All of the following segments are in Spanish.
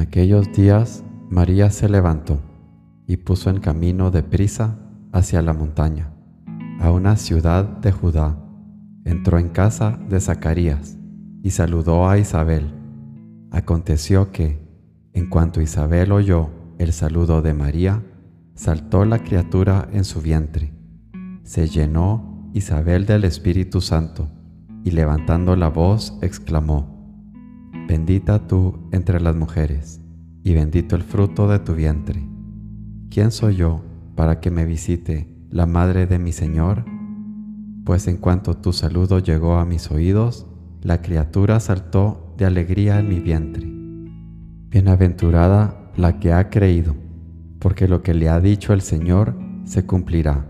aquellos días María se levantó y puso en camino de prisa hacia la montaña, a una ciudad de Judá. Entró en casa de Zacarías y saludó a Isabel. Aconteció que, en cuanto Isabel oyó el saludo de María, saltó la criatura en su vientre. Se llenó Isabel del Espíritu Santo y levantando la voz exclamó, Bendita tú entre las mujeres, y bendito el fruto de tu vientre. ¿Quién soy yo para que me visite la madre de mi Señor? Pues en cuanto tu saludo llegó a mis oídos, la criatura saltó de alegría en mi vientre. Bienaventurada la que ha creído, porque lo que le ha dicho el Señor se cumplirá.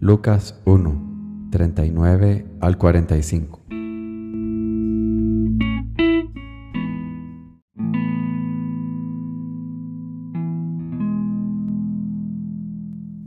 Lucas 1, 39 al 45.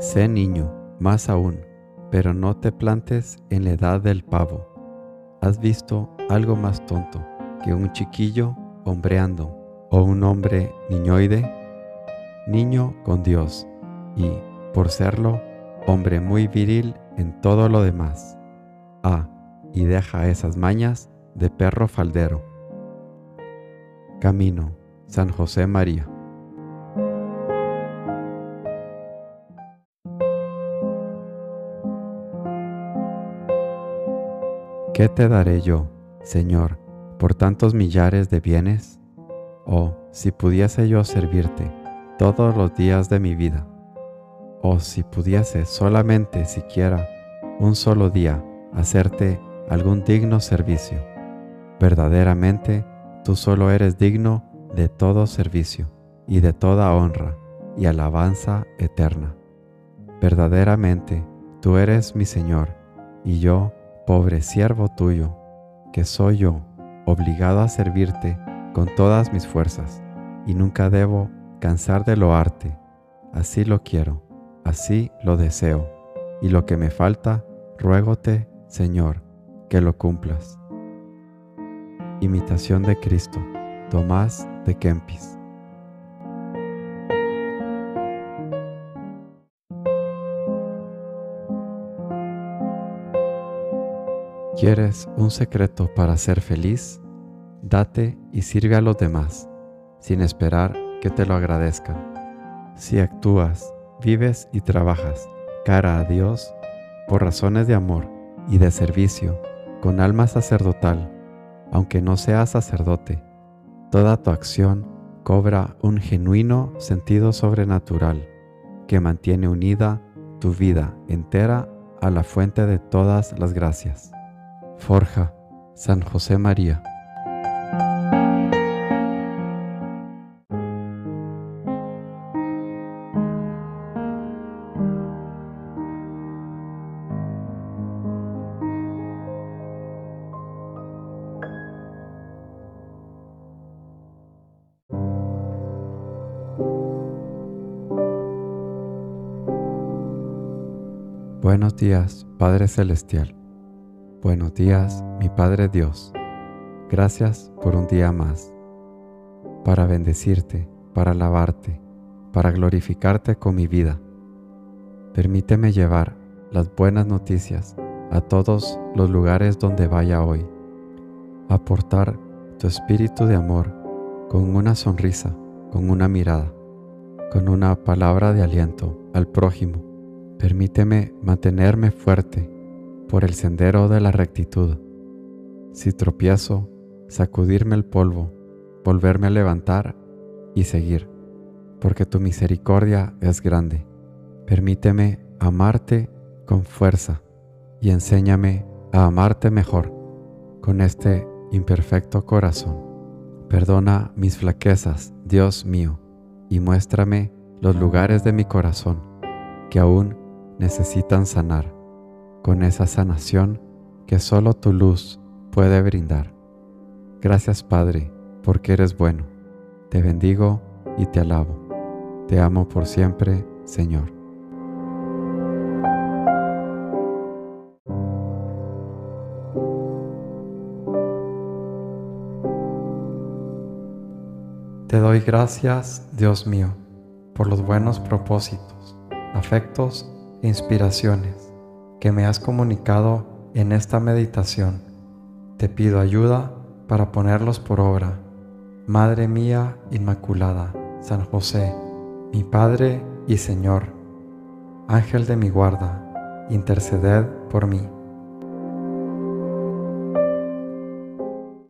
Sé niño, más aún, pero no te plantes en la edad del pavo. ¿Has visto algo más tonto que un chiquillo hombreando o un hombre niñoide? Niño con Dios y, por serlo, hombre muy viril en todo lo demás. Ah, y deja esas mañas de perro faldero. Camino, San José María. ¿Qué te daré yo, Señor, por tantos millares de bienes? Oh, si pudiese yo servirte todos los días de mi vida. Oh, si pudiese solamente siquiera un solo día hacerte algún digno servicio. Verdaderamente, tú solo eres digno de todo servicio y de toda honra y alabanza eterna. Verdaderamente, tú eres mi Señor, y yo pobre siervo tuyo, que soy yo, obligado a servirte con todas mis fuerzas, y nunca debo cansar de loarte. Así lo quiero, así lo deseo, y lo que me falta, ruégote, Señor, que lo cumplas. Imitación de Cristo, Tomás de Kempis. ¿Quieres un secreto para ser feliz? Date y sirve a los demás, sin esperar que te lo agradezcan. Si actúas, vives y trabajas cara a Dios por razones de amor y de servicio, con alma sacerdotal, aunque no seas sacerdote, toda tu acción cobra un genuino sentido sobrenatural que mantiene unida tu vida entera a la fuente de todas las gracias. Forja, San José María. Buenos días, Padre Celestial. Buenos días, mi Padre Dios. Gracias por un día más, para bendecirte, para alabarte, para glorificarte con mi vida. Permíteme llevar las buenas noticias a todos los lugares donde vaya hoy. Aportar tu espíritu de amor con una sonrisa, con una mirada, con una palabra de aliento al prójimo. Permíteme mantenerme fuerte por el sendero de la rectitud. Si tropiezo, sacudirme el polvo, volverme a levantar y seguir, porque tu misericordia es grande. Permíteme amarte con fuerza y enséñame a amarte mejor con este imperfecto corazón. Perdona mis flaquezas, Dios mío, y muéstrame los lugares de mi corazón que aún necesitan sanar, con esa sanación que solo tu luz puede brindar. Gracias Padre, porque eres bueno. Te bendigo y te alabo. Te amo por siempre, Señor. Te doy gracias, Dios mío, por los buenos propósitos, afectos e inspiraciones que me has comunicado en esta meditación. Te pido ayuda para ponerlos por obra. Madre mía Inmaculada, San José, mi Padre y Señor, Ángel de mi guarda, interceded por mí.